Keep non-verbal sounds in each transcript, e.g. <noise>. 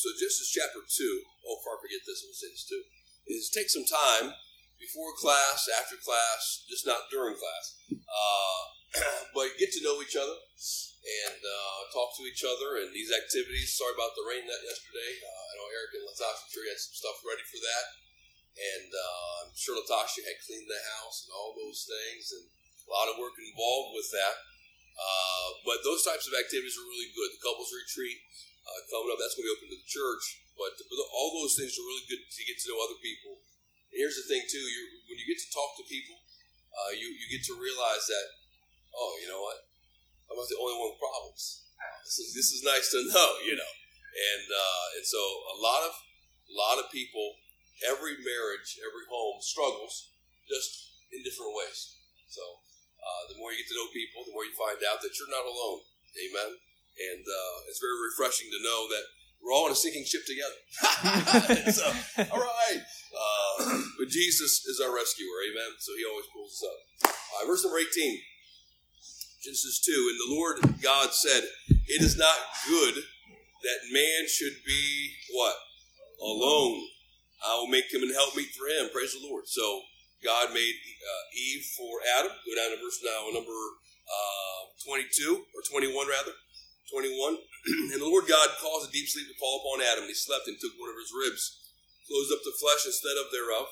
So Genesis chapter 2, oh, I forget this, going say this too, is take some time before class, after class, just not during class, uh, <clears throat> but get to know each other and uh, talk to each other and these activities. Sorry about the rain that yesterday. Uh, I know Eric and Latasha sure had some stuff ready for that. And uh, I'm sure Latasha had cleaned the house and all those things and a lot of work involved with that. Uh, but those types of activities are really good. The couples retreat, uh, coming up. That's going to be open to the church. But all those things are really good to get to know other people. And here's the thing, too: when you get to talk to people, uh, you you get to realize that, oh, you know what? I'm not the only one with problems. This is this is nice to know, you know. And uh, and so a lot of a lot of people, every marriage, every home struggles just in different ways. So uh, the more you get to know people, the more you find out that you're not alone. Amen and uh, it's very refreshing to know that we're all in a sinking ship together. <laughs> <laughs> so, all right. Uh, but Jesus is our rescuer, amen. So he always pulls us up. Uh, verse number 18, Genesis 2. And the Lord God said, It is not good that man should be what? Alone. I will make him and help meet for him. Praise the Lord. So God made uh, Eve for Adam. Go down to verse now, number uh, 22, or 21 rather. 21. <clears throat> and the Lord God caused a deep sleep to fall upon Adam, and he slept and took one of his ribs, closed up the flesh instead of thereof.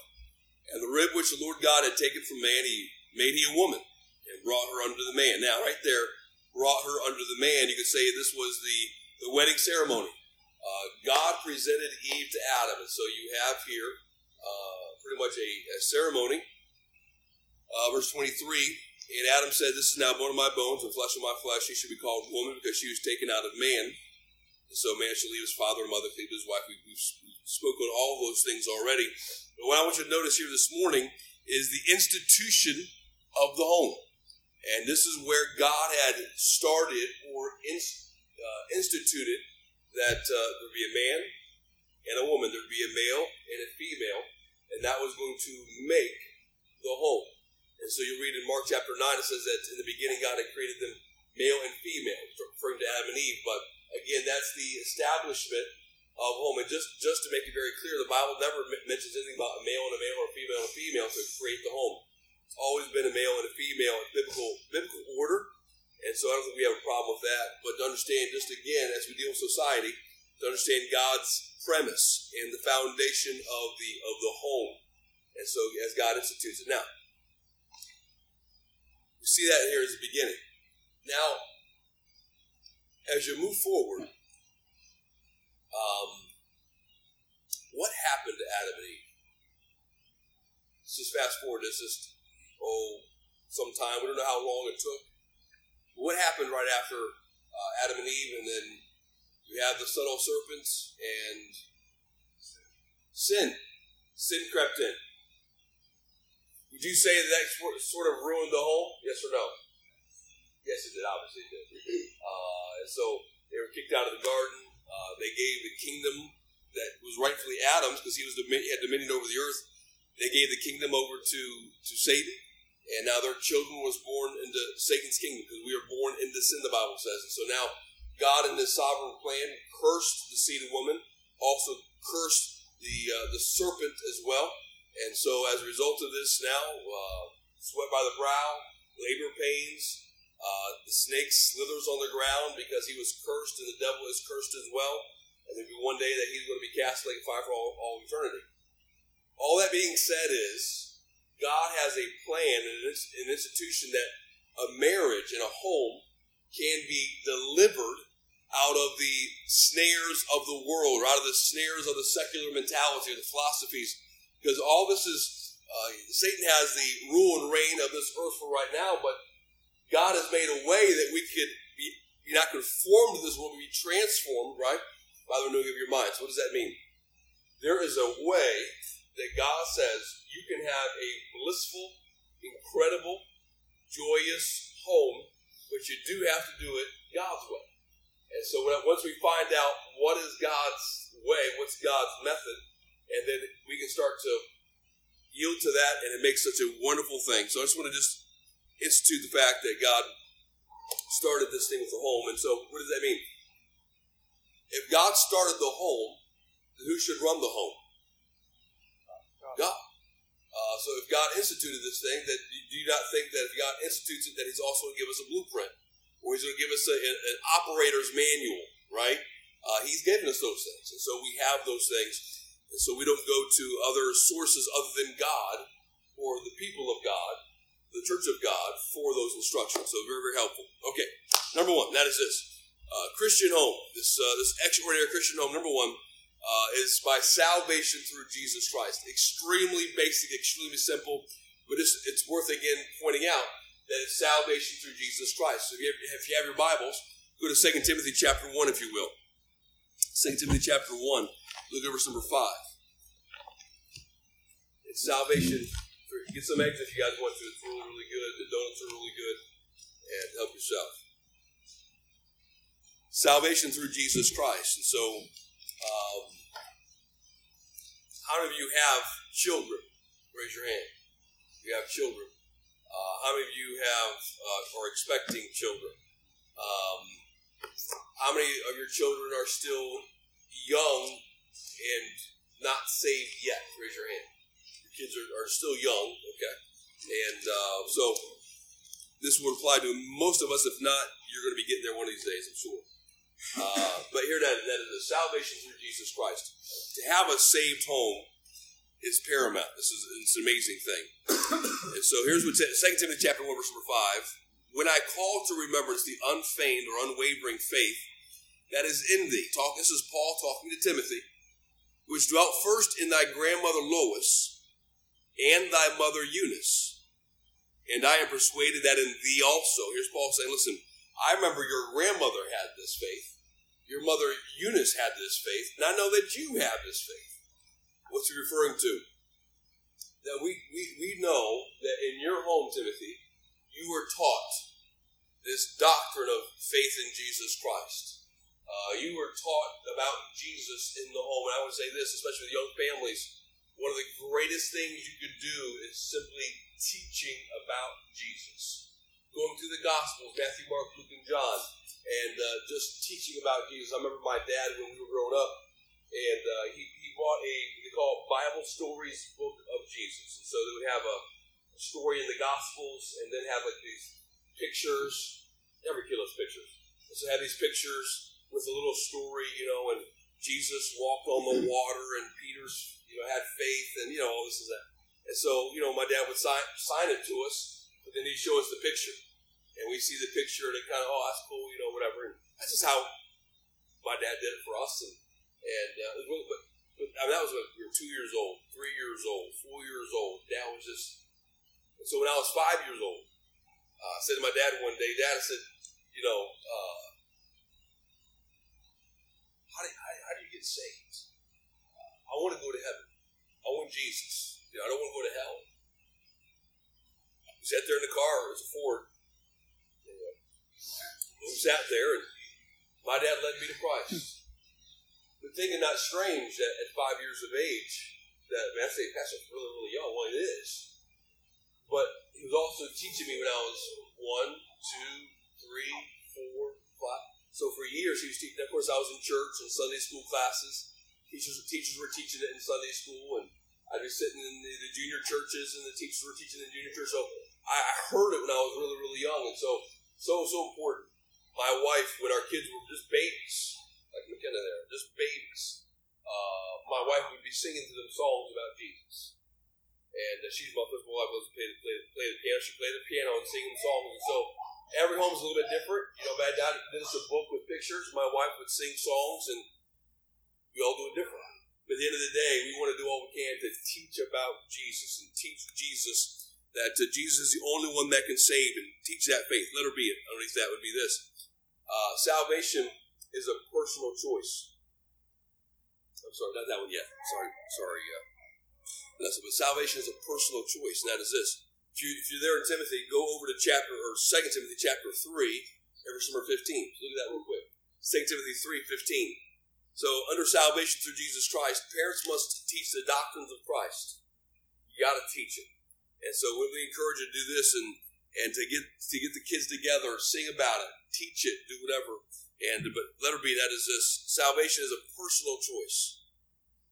And the rib which the Lord God had taken from man, he made he a woman, and brought her unto the man. Now, right there, brought her under the man, you could say this was the, the wedding ceremony. Uh, God presented Eve to Adam, and so you have here uh, pretty much a, a ceremony. Uh, verse 23 and Adam said, This is now bone of my bones and flesh of my flesh. She should be called woman because she was taken out of man. And so man shall leave his father and mother, cleave his wife. We've, we've spoken all those things already. But what I want you to notice here this morning is the institution of the home. And this is where God had started or in, uh, instituted that uh, there'd be a man and a woman, there'd be a male and a female, and that was going to make the home. And so you read in Mark chapter 9, it says that in the beginning God had created them male and female, referring to Adam and Eve. But again, that's the establishment of home. And just, just to make it very clear, the Bible never mentions anything about a male and a male or a female and a female to create the home. It's always been a male and a female in biblical, biblical order. And so I don't think we have a problem with that. But to understand, just again, as we deal with society, to understand God's premise and the foundation of the of the home. And so as God institutes it. Now, see that here as the beginning. Now, as you move forward, um, what happened to Adam and Eve? Let's just fast forward. This just oh, some time. We don't know how long it took. What happened right after uh, Adam and Eve, and then you have the subtle serpents and sin. Sin crept in. Would you say that that sort of ruined the home? Yes or no? Yes, it did. Obviously, it did. Uh, and so they were kicked out of the garden. Uh, they gave the kingdom that was rightfully Adam's because he was he had dominion over the earth. They gave the kingdom over to to Satan, and now their children was born into Satan's kingdom because we are born into sin. The Bible says, and so now God, in His sovereign plan, cursed the seed of woman, also cursed the uh, the serpent as well. And so, as a result of this, now uh, sweat by the brow, labor pains. Uh, the snake slithers on the ground because he was cursed, and the devil is cursed as well. And there'll be one day that he's going to be cast like fire for all, all eternity. All that being said is, God has a plan and an institution that a marriage and a home can be delivered out of the snares of the world, or out of the snares of the secular mentality or the philosophies because all this is, uh, Satan has the rule and reign of this earth for right now, but God has made a way that we could be, be not conformed to this world, but be transformed, right? By the renewing of your minds. What does that mean? There is a way that God says you can have a blissful, incredible, joyous home, but you do have to do it God's way. And so once we find out what is God's way, what's God's method, and then we can start to yield to that, and it makes such a wonderful thing. So I just want to just institute the fact that God started this thing with a home. And so, what does that mean? If God started the home, who should run the home? God. Uh, so if God instituted this thing, that do you not think that if God institutes it, that He's also going to give us a blueprint, or He's going to give us a, an operator's manual, right? Uh, he's given us those things, and so we have those things, and so we don't go to other sources other than God or the people of God, the Church of God, for those instructions. So very, very helpful. Okay, number one, that is this uh, Christian home. This uh, this extraordinary Christian home. Number one, uh, is by salvation through Jesus Christ. Extremely basic, extremely simple, but it's, it's worth again pointing out that it's salvation through Jesus Christ. So if you have, if you have your Bibles, go to 2 Timothy chapter 1, if you will. 2 Timothy chapter 1, look at verse number 5. It's salvation. Get some eggs if you guys want to. It's really, really good. The donuts are really good. And help yourself. Salvation through Jesus Christ. And so um, how many of you have children? Raise your hand. You have children. Uh, how many of you have uh, are expecting children? Um, how many of your children are still young and not saved yet? Raise your hand. Your kids are, are still young, okay? And uh, so this will apply to most of us. If not, you're going to be getting there one of these days, I'm sure. Uh, but here that, that is the salvation through Jesus Christ. To have a saved home is paramount. This is it's an amazing thing. <coughs> and so here's what 2 Timothy chapter 1, verse number 5. When I call to remembrance the unfeigned or unwavering faith that is in thee. Talk, this is Paul talking to Timothy, which dwelt first in thy grandmother Lois and thy mother Eunice. And I am persuaded that in thee also. Here's Paul saying, listen, I remember your grandmother had this faith. Your mother Eunice had this faith. And I know that you have this faith. What's he referring to? That we, we, we know that in your home, Timothy, you were taught this doctrine of faith in Jesus Christ. Uh, you were taught about Jesus in the home. And I would say this, especially with young families, one of the greatest things you could do is simply teaching about Jesus going through the Gospels, Matthew, Mark, Luke, and John, and uh, just teaching about Jesus. I remember my dad when we were growing up, and uh, he, he bought a, they call it Bible Stories Book of Jesus. And so they would have a, a story in the Gospels, and then have like these pictures. Every kid loves pictures. And so have these pictures with a little story, you know, and Jesus walked on the <clears throat> water, and Peter's, you know, had faith, and, you know, all this and that. And so, you know, my dad would sign, sign it to us, but then he'd show us the picture and we see the picture and it kind of, oh, that's cool, you know, whatever. And that's just how my dad did it for us. And, and uh, but, but I mean, that was when we were two years old, three years old, four years old. Dad was just, so when I was five years old, uh, I said to my dad one day, Dad, I said, you know, uh, how, do, how, how do you get saved? Uh, I want to go to heaven. I want Jesus. You know, I don't want to go to hell. We sat there in the car. It was a Ford who sat there, and my dad led me to Christ. But thinking not strange that at five years of age, that I, mean, I say Pastor really, really young. Well, it is. But he was also teaching me when I was one, two, three, four, five. So for years he was teaching. Of course, I was in church and Sunday school classes. Teachers, teachers were teaching it in Sunday school, and I'd be sitting in the, the junior churches, and the teachers were teaching in junior church. So I, I heard it when I was really, really young, and so so so important my wife, when our kids were just babies, like McKenna there, just babies, uh, my wife would be singing to them songs about Jesus. And uh, she's my physical wife, I was play, play, play the piano. She played the piano and singing songs. And so every home's a little bit different. You know, my dad did us a book with pictures. My wife would sing songs, and we all do it different. But at the end of the day, we want to do all we can to teach about Jesus and teach Jesus that uh, Jesus is the only one that can save and teach that faith. Let her be it. Underneath that would be this. Uh, salvation is a personal choice. I'm sorry, not that one yet. Sorry, sorry. Uh, that's, but salvation is a personal choice, and that is this. If, you, you're there in Timothy, go over to chapter or Second Timothy chapter three, verse number fifteen. Look at that real quick. Second Timothy three fifteen. So, under salvation through Jesus Christ, parents must teach the doctrines of Christ. You got to teach it. And so, we encourage you to do this and and to get to get the kids together, sing about it, teach it, do whatever. And but let letter B, that is this: salvation is a personal choice.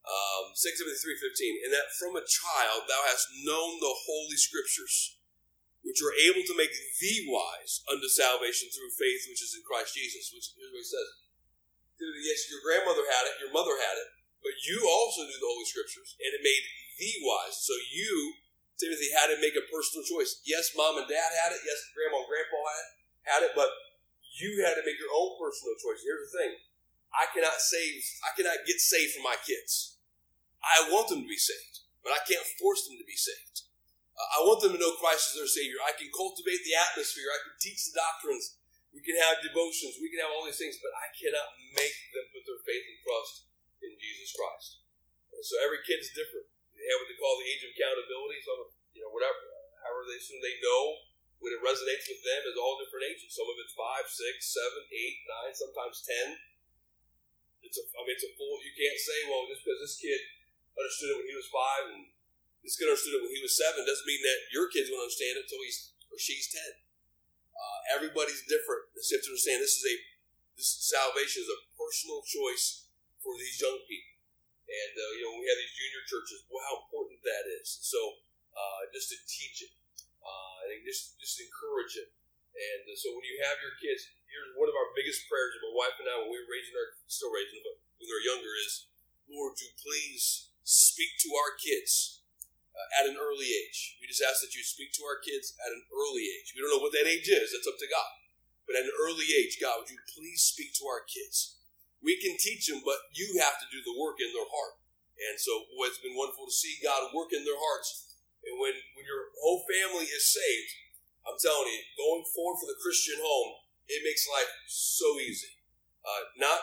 Um, 6 Timothy three fifteen, and that from a child thou hast known the holy scriptures, which are able to make thee wise unto salvation through faith which is in Christ Jesus. Which here's what he says: Yes, your grandmother had it, your mother had it, but you also knew the holy scriptures, and it made thee wise. So you, Timothy, had to make a personal choice. Yes, mom and dad had it. Yes, grandma and grandpa had it, had it, but you had to make your own personal choice. Here's the thing I cannot save, I cannot get saved for my kids. I want them to be saved, but I can't force them to be saved. Uh, I want them to know Christ as their Savior. I can cultivate the atmosphere, I can teach the doctrines, we can have devotions, we can have all these things, but I cannot make them put their faith and trust in Jesus Christ. And so every kid's different. They have what they call the age of accountability. Some, you know, whatever, however they assume they know when it resonates with them is all different ages. Some of it's five, six, seven, eight, nine, sometimes ten. It's a, I mean, it's a full. You can't say, well, just because this kid understood it when he was five and this kid understood it when he was seven doesn't mean that your kid's to understand it until he's or she's ten. Uh, everybody's different. You have to understand this is a this salvation is a personal choice for these young people. And uh, you know, we have these junior churches, well, how important that is. So uh, just to teach it uh, and just just encourage it. And uh, so when you have your kids, here's one of our biggest prayers my wife and I when we were raising our still raising them, but when they're younger is, Lord, you please speak to our kids uh, at an early age. We just ask that you speak to our kids at an early age. We don't know what that age is. That's up to God. But at an early age, God, would you please speak to our kids? We can teach them, but you have to do the work in their heart. And so, boy, it's been wonderful to see God work in their hearts and when, when your whole family is saved, I'm telling you, going forward for the Christian home, it makes life so easy. Uh, not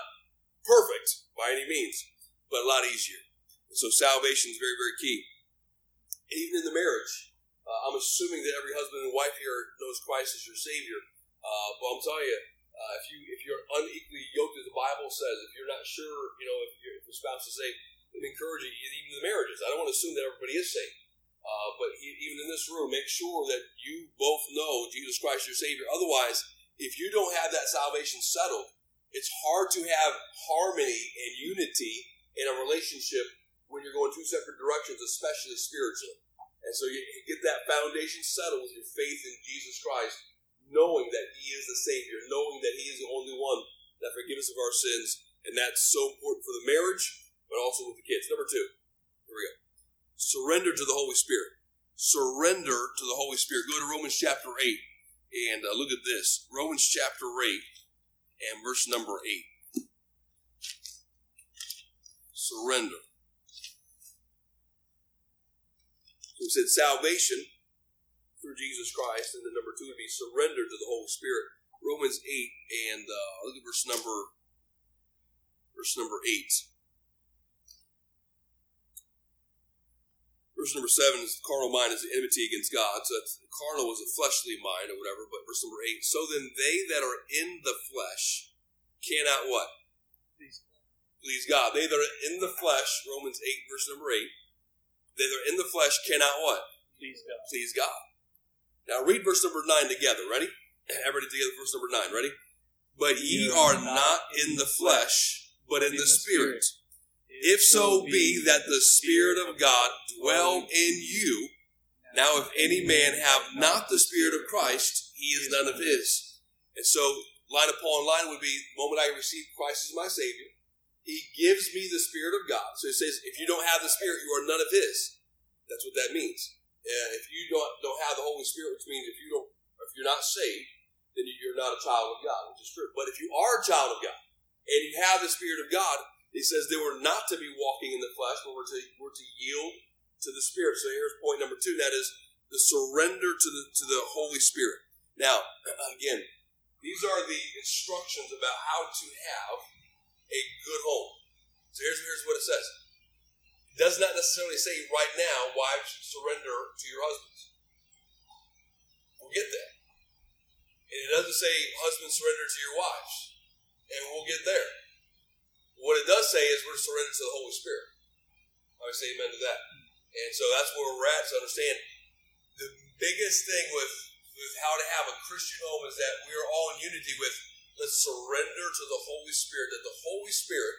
perfect by any means, but a lot easier. So salvation is very, very key. Even in the marriage, uh, I'm assuming that every husband and wife here knows Christ as your Savior. Uh, but I'm telling you, uh, if you if you're unequally yoked, as the Bible says, if you're not sure, you know, if, if the spouse is saved, encourage you, even in the marriages. I don't want to assume that everybody is saved. Uh, but even in this room, make sure that you both know Jesus Christ your Savior. Otherwise, if you don't have that salvation settled, it's hard to have harmony and unity in a relationship when you're going two separate directions, especially spiritually. And so you get that foundation settled with your faith in Jesus Christ, knowing that He is the Savior, knowing that He is the only one that forgives us of our sins. And that's so important for the marriage, but also with the kids. Number two, here we go. Surrender to the Holy Spirit. Surrender to the Holy Spirit. Go to Romans chapter 8 and uh, look at this. Romans chapter 8 and verse number 8. Surrender. So we said salvation through Jesus Christ, and then number two would be surrender to the Holy Spirit. Romans 8 and uh, look at verse number verse number 8. Verse number seven is the carnal mind is the enmity against God. So that's, carnal was a fleshly mind or whatever. But verse number eight. So then they that are in the flesh cannot what? Please God. They that are in the flesh, Romans 8, verse number 8. They that are in the flesh cannot what? Please God. Please God. Now read verse number 9 together. Ready? Everybody together, verse number 9. Ready? But ye are not in the flesh, but in the Spirit if so be that the Spirit of God dwell in you. Now, if any man have not the Spirit of Christ, he is none of his. And so, line upon line would be the moment I receive Christ as my Savior, he gives me the Spirit of God. So he says, if you don't have the Spirit, you are none of his. That's what that means. If you don't, don't have the Holy Spirit, which means if you don't, if you're not saved, then you're not a child of God, which is true. But if you are a child of God and you have the Spirit of God, he says they were not to be walking in the flesh, but were to, were to yield to the Spirit. So here's point number two. That is the surrender to the, to the Holy Spirit. Now, <clears throat> again, these are the instructions about how to have a good home. So here's, here's what it says. It does not necessarily say right now, wives, surrender to your husbands. We'll get there. And it doesn't say, husbands, surrender to your wives. And we'll get there. What it does say is we're surrendered to the Holy Spirit. I would say amen to that. And so that's where we're at to understand the biggest thing with, with how to have a Christian home is that we are all in unity with let's surrender to the Holy Spirit, that the Holy Spirit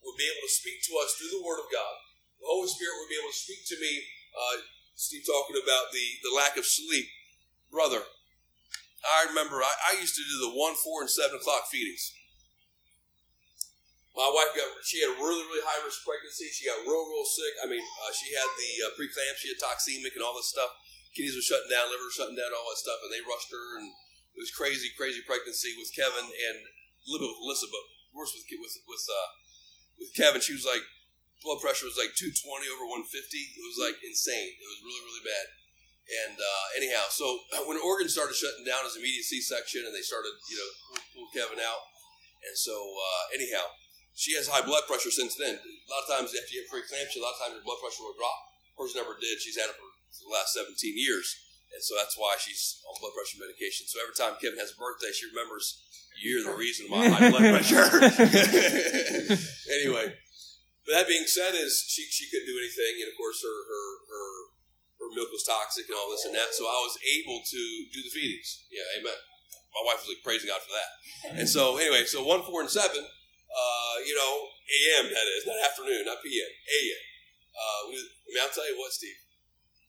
will be able to speak to us through the Word of God. The Holy Spirit will be able to speak to me. Uh, Steve talking about the, the lack of sleep. Brother, I remember I, I used to do the 1, 4, and 7 o'clock feedings. My wife got, she had a really, really high risk pregnancy. She got real, real sick. I mean, uh, she had the uh, preeclampsia, toxemic, and all this stuff. Kidneys were shutting down, liver was shutting down, all that stuff, and they rushed her, and it was crazy, crazy pregnancy with Kevin and a little bit with Alyssa, but worse with with with uh, with Kevin. She was like blood pressure was like 220 over 150. It was like insane. It was really, really bad. And uh, anyhow, so <clears throat> when organ started shutting down his immediate C-section, and they started, you know, pull, pull Kevin out, and so uh, anyhow, she has high blood pressure since then. A lot of times after you have preeclampsia, a lot of times your blood pressure will drop. Hers never did. She's had it for the last 17 years, and so that's why she's on blood pressure medication. So every time Kevin has a birthday, she remembers you're the reason why high blood <laughs> pressure. <laughs> anyway, but that being said, is she she couldn't do anything, and of course her her her, her milk was toxic and all this and that. So I was able to do the feedings. Yeah, amen. My wife was like praising God for that. And so anyway, so one, four, and seven uh, you know, AM that is, not afternoon, not PM, AM. Uh, I mean, I'll tell you what, Steve,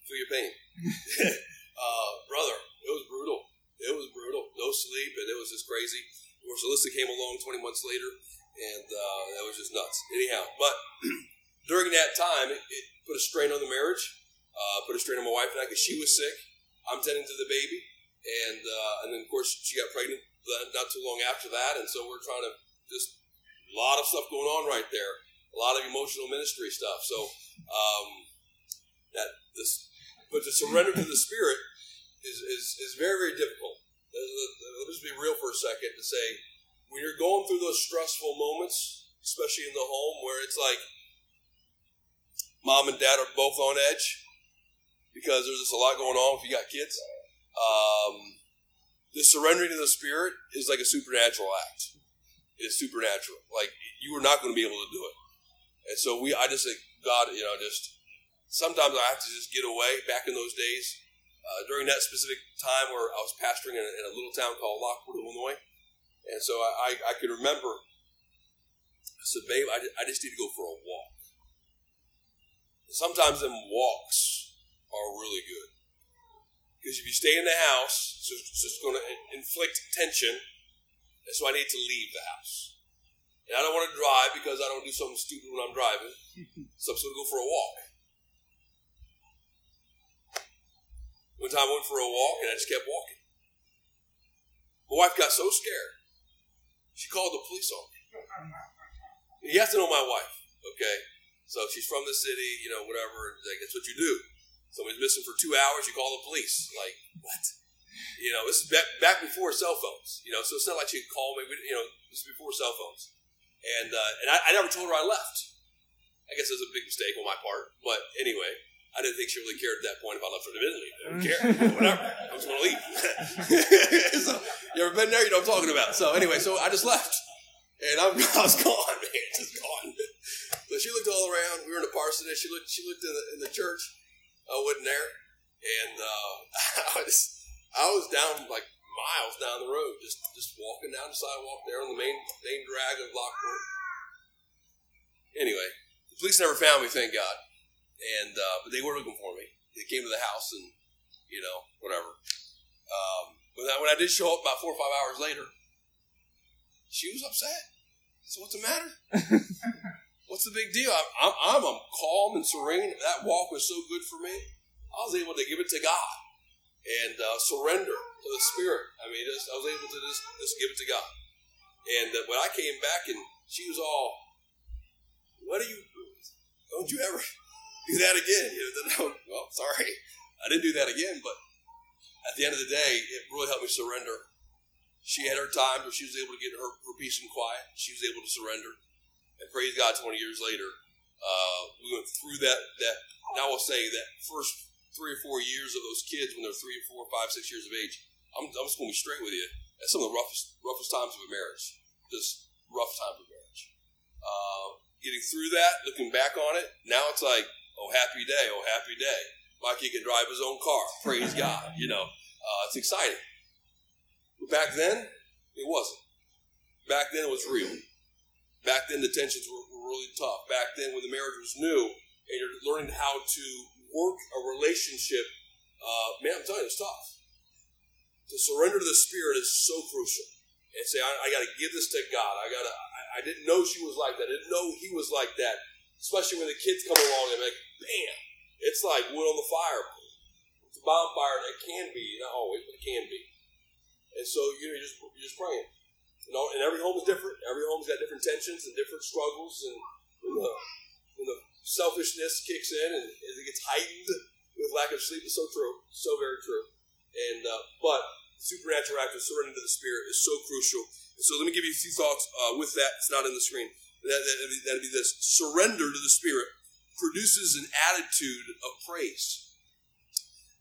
feel your pain. <laughs> uh, brother, it was brutal. It was brutal. No sleep, and it was just crazy. Of course, Alyssa came along 20 months later, and uh, that was just nuts. Anyhow, but <clears throat> during that time, it, it, put a strain on the marriage, uh, put a strain on my wife and I because she was sick. I'm tending to the baby, and uh, and then of course she got pregnant not too long after that, and so we're trying to just a lot of stuff going on right there. A lot of emotional ministry stuff. So um, that this, but to surrender to the Spirit is, is, is very very difficult. Let us just be real for a second to say when you're going through those stressful moments, especially in the home where it's like mom and dad are both on edge because there's just a lot going on if you got kids. Um, the surrendering to the Spirit is like a supernatural act It's supernatural. Like you were not going to be able to do it. And so we, I just think God, you know, just sometimes I have to just get away. Back in those days, uh, during that specific time where I was pastoring in a, in a, little town called Lockport, Illinois, and so I, I, I can remember. I said, "Babe, I, I just need to go for a walk." Sometimes them walks are really good because if you stay in the house, it's just going to inflict tension and so I need to leave the house. And I don't want to drive because I don't do something stupid when I'm driving. so I'm just going to go for a walk. One time I went for a walk and I just kept walking. My wife got so scared, she called the police on me. You have to know my wife, okay? So she's from the city, you know, whatever. Like, that's what you do. Somebody's missing for two hours, you call the police. Like, what? You know, this is back, back before cell phones. You know, so it's not like she could call me. You know, this is before cell phones, and uh, and I, I, never told her I left. I guess it was a big mistake on my part, but anyway, I didn't think she really cared at that point if I left her admittedly. I didn't care. Whatever. I was going to leave. <laughs> so, you ever been there? You know what I'm talking about. So anyway, so I just left, and I'm, <laughs> I was gone, man, just gone. So she looked all around. We were in a parsonage. She looked. She looked in the, in the church. I wasn't there, and uh, <laughs> I was I was down like miles down the road, just just walking down the sidewalk there on the main main drag of Lockport. Anyway, the police never found me, thank God. And uh, but they were looking for me. They came to the house and you know whatever. Um, when I, when I did show up about four or five hours later, she was upset. So what's the matter? <laughs> what's the big deal? I'm, I'm, I'm calm and serene. That walk was so good for me. I was able to give it to God and uh, surrender to the Spirit. I mean, just, I was able to just, just give it to God. And uh, when I came back and she was all, what are you, don't you ever do that again? You know, <laughs> well, sorry, I didn't do that again, but at the end of the day, it really helped me surrender. She had her time where she was able to get her, her peace and quiet. She was able to surrender. And praise God, 20 years later, uh, we went through that, that, now I will say that first three or four years of those kids when they're three or four, five, six years of age, I'm, I'm just going to be straight with you. That's some of the roughest roughest times of a marriage. Just rough times of marriage. Uh, getting through that, looking back on it, now it's like, oh, happy day, oh, happy day. Kid can drive his own car. Praise God. You know, uh, it's exciting. But back then, it wasn't. Back then it was real. Back then the tensions were, were really tough. Back then when the marriage was new and you're learning how to work a relationship, uh, man, I'm telling you, it's tough. To surrender to the Spirit is so crucial. And say, I, I got to give this to God. I got to. I, I, didn't know she was like that. I didn't know he was like that. Especially when the kids come along and like, bam, it's like wood on the fire. It's a bonfire that can be, not always, but it can be. And so you know, you're just you're just praying. You know, and every home is different. Every home's got different tensions and different struggles, and when the, when the selfishness kicks in and as it gets heightened with lack of sleep, is so true, so very true. And uh, but supernatural act of surrender to the Spirit is so crucial. And so let me give you a few thoughts uh, with that. It's not in the screen. That, that'd, be, that'd be this surrender to the Spirit produces an attitude of praise.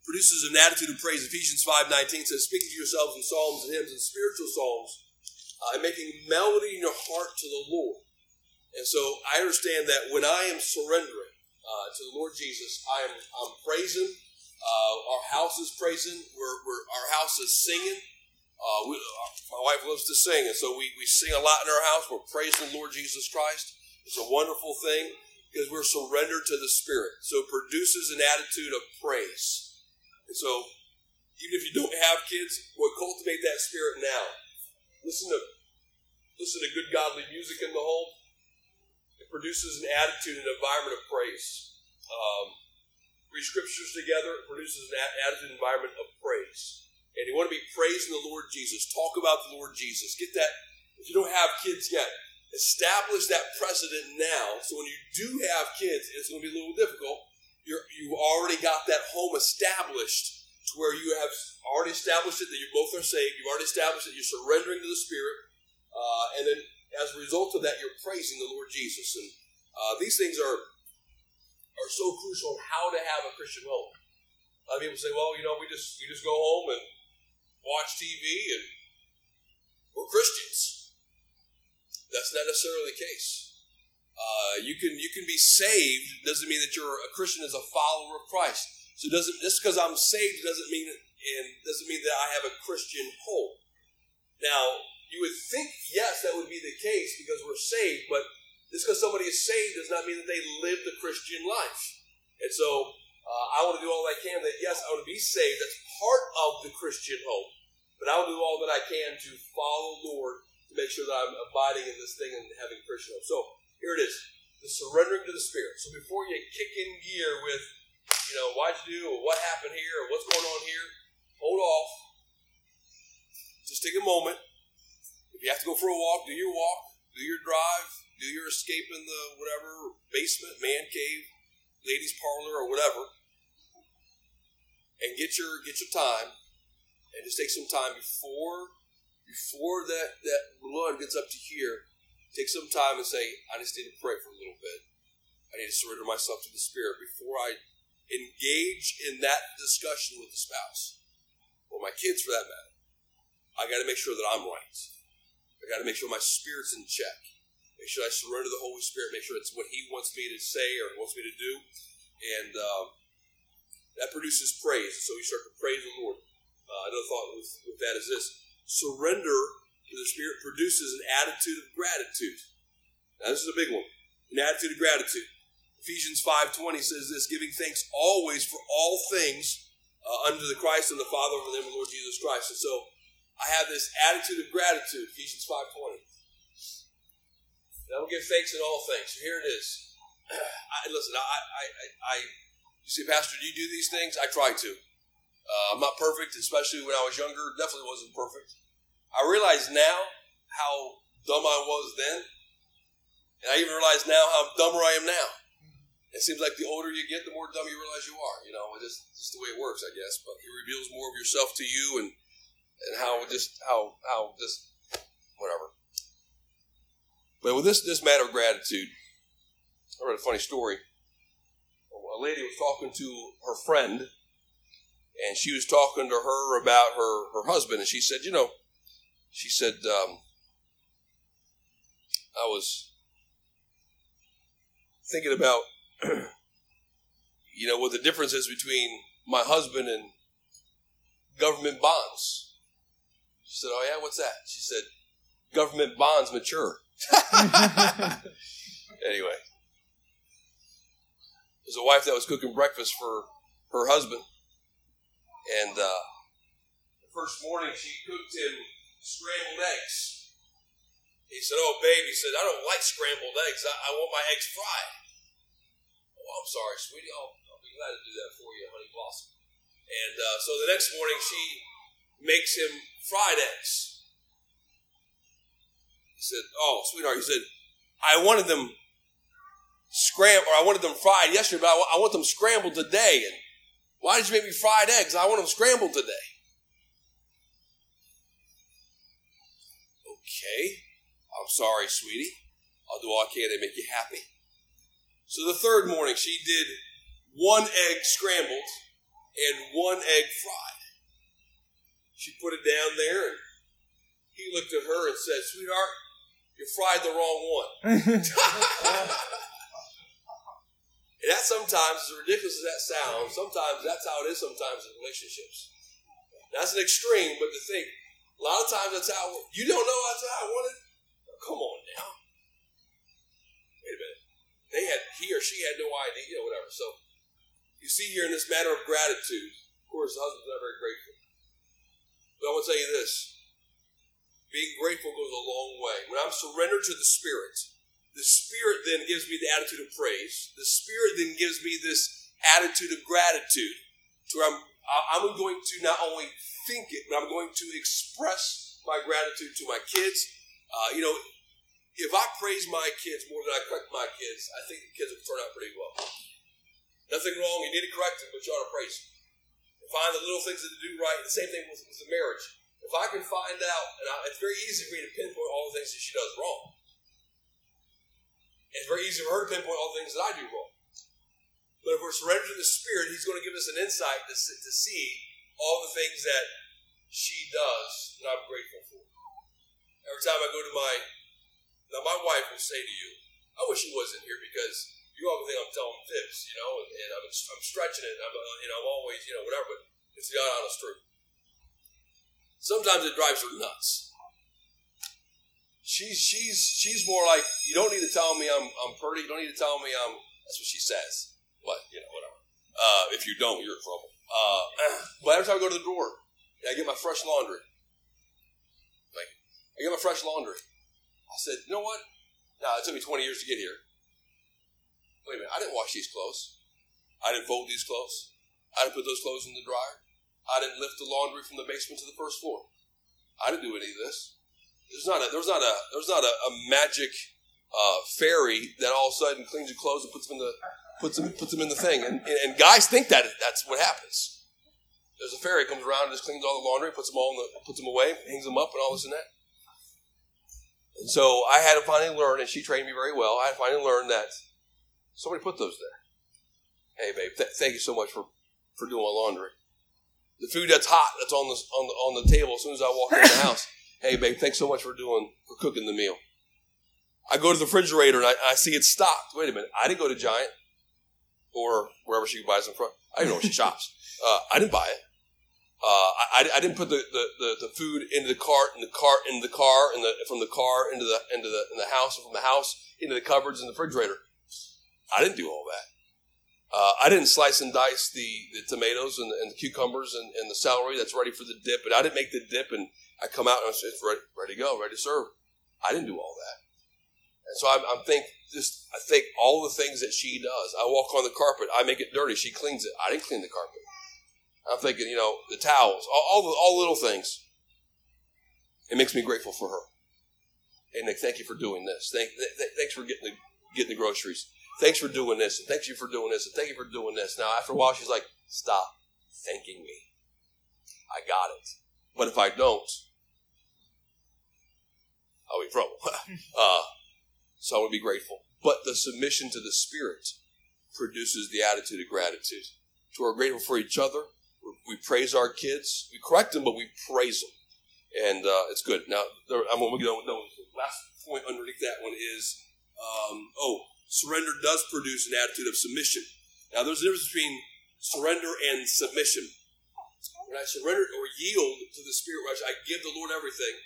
Produces an attitude of praise. Ephesians 5.19 says, speaking to yourselves in psalms and hymns and spiritual songs, uh, and making melody in your heart to the Lord. And so I understand that when I am surrendering uh, to the Lord Jesus, I am I'm praising uh, our house is praising. We're, we're, our house is singing. Uh, we, uh, my wife loves to sing, and so we, we sing a lot in our house. We're praising the Lord Jesus Christ. It's a wonderful thing because we're surrendered to the Spirit. So it produces an attitude of praise. And so, even if you don't have kids, well, cultivate that spirit now. Listen to listen to good godly music in the home. It produces an attitude, an environment of praise. Um, read scriptures together, it produces an attitude environment of praise. And you want to be praising the Lord Jesus. Talk about the Lord Jesus. Get that, if you don't have kids yet, establish that precedent now. So when you do have kids, it's going to be a little difficult. You're, you've already got that home established to where you have already established it that you both are saved. You've already established that you're surrendering to the Spirit. Uh, and then as a result of that, you're praising the Lord Jesus. And uh, these things are are so crucial in how to have a Christian home. A lot of people say, well, you know, we just we just go home and watch TV and we're Christians. That's not necessarily the case. Uh, you can you can be saved doesn't mean that you're a Christian as a follower of Christ. So doesn't just because I'm saved doesn't mean and doesn't mean that I have a Christian hope. Now you would think yes that would be the case because we're saved, but just because somebody is saved does not mean that they live the Christian life. And so uh, I want to do all I can that, yes, I want to be saved. That's part of the Christian hope. But I will do all that I can to follow Lord to make sure that I'm abiding in this thing and having Christian hope. So here it is the surrendering to the Spirit. So before you kick in gear with, you know, why'd you do, or what happened here, or what's going on here, hold off. Just take a moment. If you have to go for a walk, do your walk, do your drive, do your escape in the whatever basement, man cave, ladies' parlor, or whatever, and get your get your time, and just take some time before before that that blood gets up to here. Take some time and say, I just need to pray for a little bit. I need to surrender myself to the Spirit before I engage in that discussion with the spouse or my kids, for that matter. I got to make sure that I'm right. I got to make sure my spirit's in check. Make sure I surrender to the Holy Spirit. Make sure it's what He wants me to say or wants me to do. And um, that produces praise. So you start to praise the Lord. Uh, another thought with, with that is this surrender to the Spirit produces an attitude of gratitude. Now, this is a big one an attitude of gratitude. Ephesians 5.20 says this, giving thanks always for all things uh, unto the Christ and the Father of the Lord Jesus Christ. And so I have this attitude of gratitude, Ephesians 5.20. And I will give thanks in all things. So here it is. <clears throat> I, listen, I, I, I, you say, Pastor, do you do these things? I try to. Uh, I'm not perfect, especially when I was younger. Definitely wasn't perfect. I realize now how dumb I was then, and I even realize now how dumber I am now. It seems like the older you get, the more dumb you realize you are. You know, it's just, just the way it works, I guess. But it reveals more of yourself to you, and and how just how how just whatever. But with this this matter of gratitude, I read a funny story. A lady was talking to her friend, and she was talking to her about her her husband, and she said, you know, she said, um, I was thinking about, <clears throat> you know, what the difference is between my husband and government bonds. She said, Oh, yeah, what's that? She said, government bonds mature. <laughs> anyway, there's a wife that was cooking breakfast for her husband, and uh, the first morning she cooked him scrambled eggs. He said, "Oh, babe," he said, "I don't like scrambled eggs. I, I want my eggs fried." Oh, I'm sorry, sweetie. I'll, I'll be glad to do that for you, honey blossom. And uh, so the next morning she makes him fried eggs. He said, "Oh, sweetheart," he said, "I wanted them scrambled, or I wanted them fried yesterday, but I, I want them scrambled today." And why did you make me fried eggs? I want them scrambled today. Okay, I'm sorry, sweetie. I'll do all I can to make you happy. So the third morning, she did one egg scrambled and one egg fried. She put it down there, and he looked at her and said, Sweetheart, you fried the wrong one. <laughs> <laughs> and that sometimes, as ridiculous as that sounds, sometimes that's how it is sometimes in relationships. That's an extreme, but to think, a lot of times that's how, you don't know that's how I wanted Come on now. Wait a minute. They had, he or she had no idea, whatever. So, you see here in this matter of gratitude, of course, the husband's not very grateful. But I want to tell you this being grateful goes a long way. When I'm surrendered to the Spirit, the Spirit then gives me the attitude of praise. The Spirit then gives me this attitude of gratitude to where I'm, I'm going to not only think it, but I'm going to express my gratitude to my kids. Uh, you know, if I praise my kids more than I correct my kids, I think the kids will turn out pretty well. Nothing wrong. You need to correct them, but you ought to praise them. Find the little things that they do right. The same thing with, with the marriage. If I can find out, and I, it's very easy for me to pinpoint all the things that she does wrong. It's very easy for her to pinpoint all the things that I do wrong. But if we're surrendered to the Spirit, He's going to give us an insight to, to see all the things that she does that I'm grateful for. Every time I go to my, now my wife will say to you, I wish she wasn't here because you all think I'm telling fibs, you know, and, and I'm, I'm stretching it. And I'm, uh, you know, I'm always, you know, whatever, but it's the honest truth. Sometimes it drives her nuts. She's she's she's more like you don't need to tell me I'm I'm pretty. You don't need to tell me I'm. That's what she says. But you know whatever. Uh, if you don't, you're in trouble. Uh, <clears throat> but every time I go to the drawer, I get my fresh laundry. Like I get my fresh laundry. I said, you know what? Now it took me 20 years to get here. Wait a minute, I didn't wash these clothes. I didn't fold these clothes. I didn't put those clothes in the dryer. I didn't lift the laundry from the basement to the first floor. I didn't do any of this. There's not a there's not a there's not a, a magic uh, fairy that all of a sudden cleans your clothes and puts them in the puts them puts them in the thing. And, and, and guys think that that's what happens. There's a fairy comes around and just cleans all the laundry, puts them all in the puts them away, hangs them up, and all this and that. And so I had to finally learn, and she trained me very well. I had to finally learn that somebody put those there. Hey, babe, th- thank you so much for for doing my laundry the food that's hot that's on the on the, on the table as soon as I walk in the <laughs> house. Hey, babe, thanks so much for doing for cooking the meal. I go to the refrigerator and I, I see it stocked. Wait a minute, I didn't go to Giant or wherever she buys them from. I didn't know where she <laughs> shops. Uh, I didn't buy it. Uh, I, I, didn't put the, the, the, the, food into the cart, in the cart, into the car, and the, from the car into the into the in the house, from the house into the cupboards in the refrigerator. I didn't do all that. Uh, I didn't slice and dice the, the tomatoes and, and the cucumbers and, and, the celery that's ready for the dip, but I didn't make the dip and I come out and it's ready, ready to go, ready to serve. I didn't do all that. And so I'm, I'm think just, I think all the things that she does. I walk on the carpet, I make it dirty, she cleans it. I didn't clean the carpet. I'm thinking, you know, the towels, all, all the all little things. It makes me grateful for her. And thank you for doing this. Thank, th- thanks for getting the, getting the groceries thanks for doing this, and thank you for doing this, and thank you for doing this. Now, after a while, she's like, stop thanking me. I got it. But if I don't, I'll be in trouble. uh, so I want to be grateful. But the submission to the Spirit produces the attitude of gratitude. To we're grateful for each other. We praise our kids. We correct them, but we praise them. And uh, it's good. Now, there, I'm going to go. No, the last point underneath that one is um, oh, surrender does produce an attitude of submission. Now, there's a difference between surrender and submission. When I surrender or yield to the Spirit, when I give the Lord everything,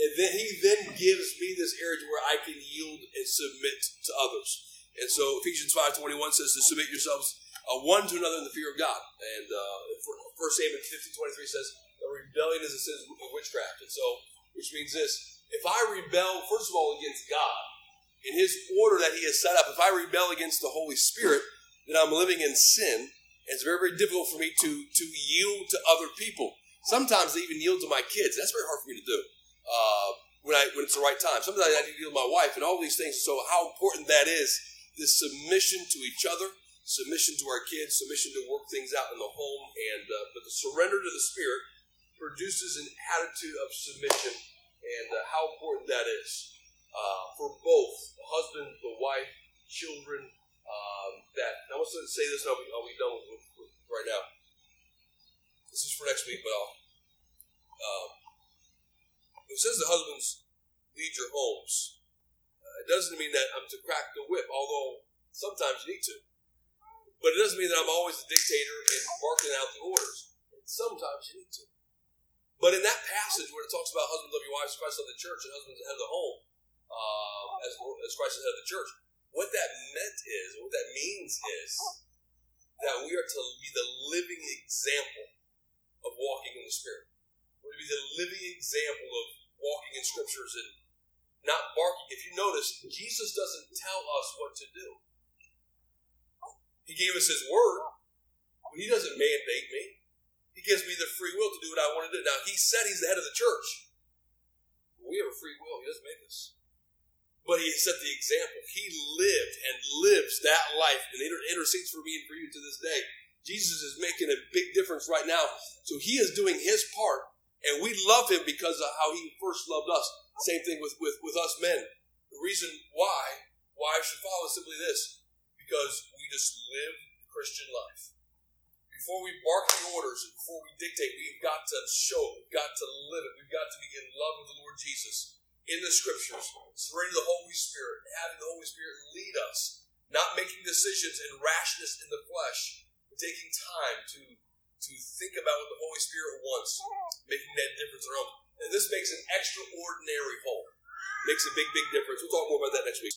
And then he then gives me this area where I can yield and submit to others. And so Ephesians 5.21 says to submit yourselves uh, one to another in the fear of God. And uh, First Samuel 15.23 says, a rebellion is a sin of witchcraft. And so, which means this, if I rebel, first of all, against God, in his order that he has set up, if I rebel against the Holy Spirit, then I'm living in sin. And it's very, very difficult for me to, to yield to other people. Sometimes I even yield to my kids. That's very hard for me to do uh, when I when it's the right time. Sometimes I need to deal with my wife and all these things. So how important that is, this submission to each other, submission to our kids, submission to work things out in the home, and uh, but the surrender to the Spirit produces an attitude of submission, and uh, how important that is uh, for both the husband, the wife, children. Um, that I want to say this, and I'll be, I'll be done with, with, right now. This is for next week, but I'll. Um, it says the husbands lead your homes. Uh, it doesn't mean that I'm to crack the whip, although sometimes you need to. But it doesn't mean that I'm always a dictator and barking out the orders. sometimes you need to. But in that passage where it talks about husbands love your wives, Christ of the church, and husbands head of the home, uh, as, as Christ is head of the church, what that meant is, what that means is, that we are to be the living example of walking in the Spirit. We're to be the living example of walking in scriptures and not barking. If you notice, Jesus doesn't tell us what to do. He gave us his word, but he doesn't mandate me. He gives me the free will to do what I want to do. Now, he said he's the head of the church. We have a free will. He doesn't make us. But he set the example. He lived and lives that life and intercedes for me and for you to this day. Jesus is making a big difference right now. So he is doing his part and we love him because of how he first loved us. Same thing with, with, with us men. The reason why, why I should follow is simply this because we just live the Christian life. Before we bark the orders and before we dictate, we've got to show, it, we've got to live it, we've got to be in love with the Lord Jesus in the scriptures, surrendering the Holy Spirit, having the Holy Spirit lead us, not making decisions in rashness in the flesh, but taking time to to think about what the Holy Spirit wants, making that difference own. And this makes an extraordinary home. Makes a big, big difference. We'll talk more about that next week.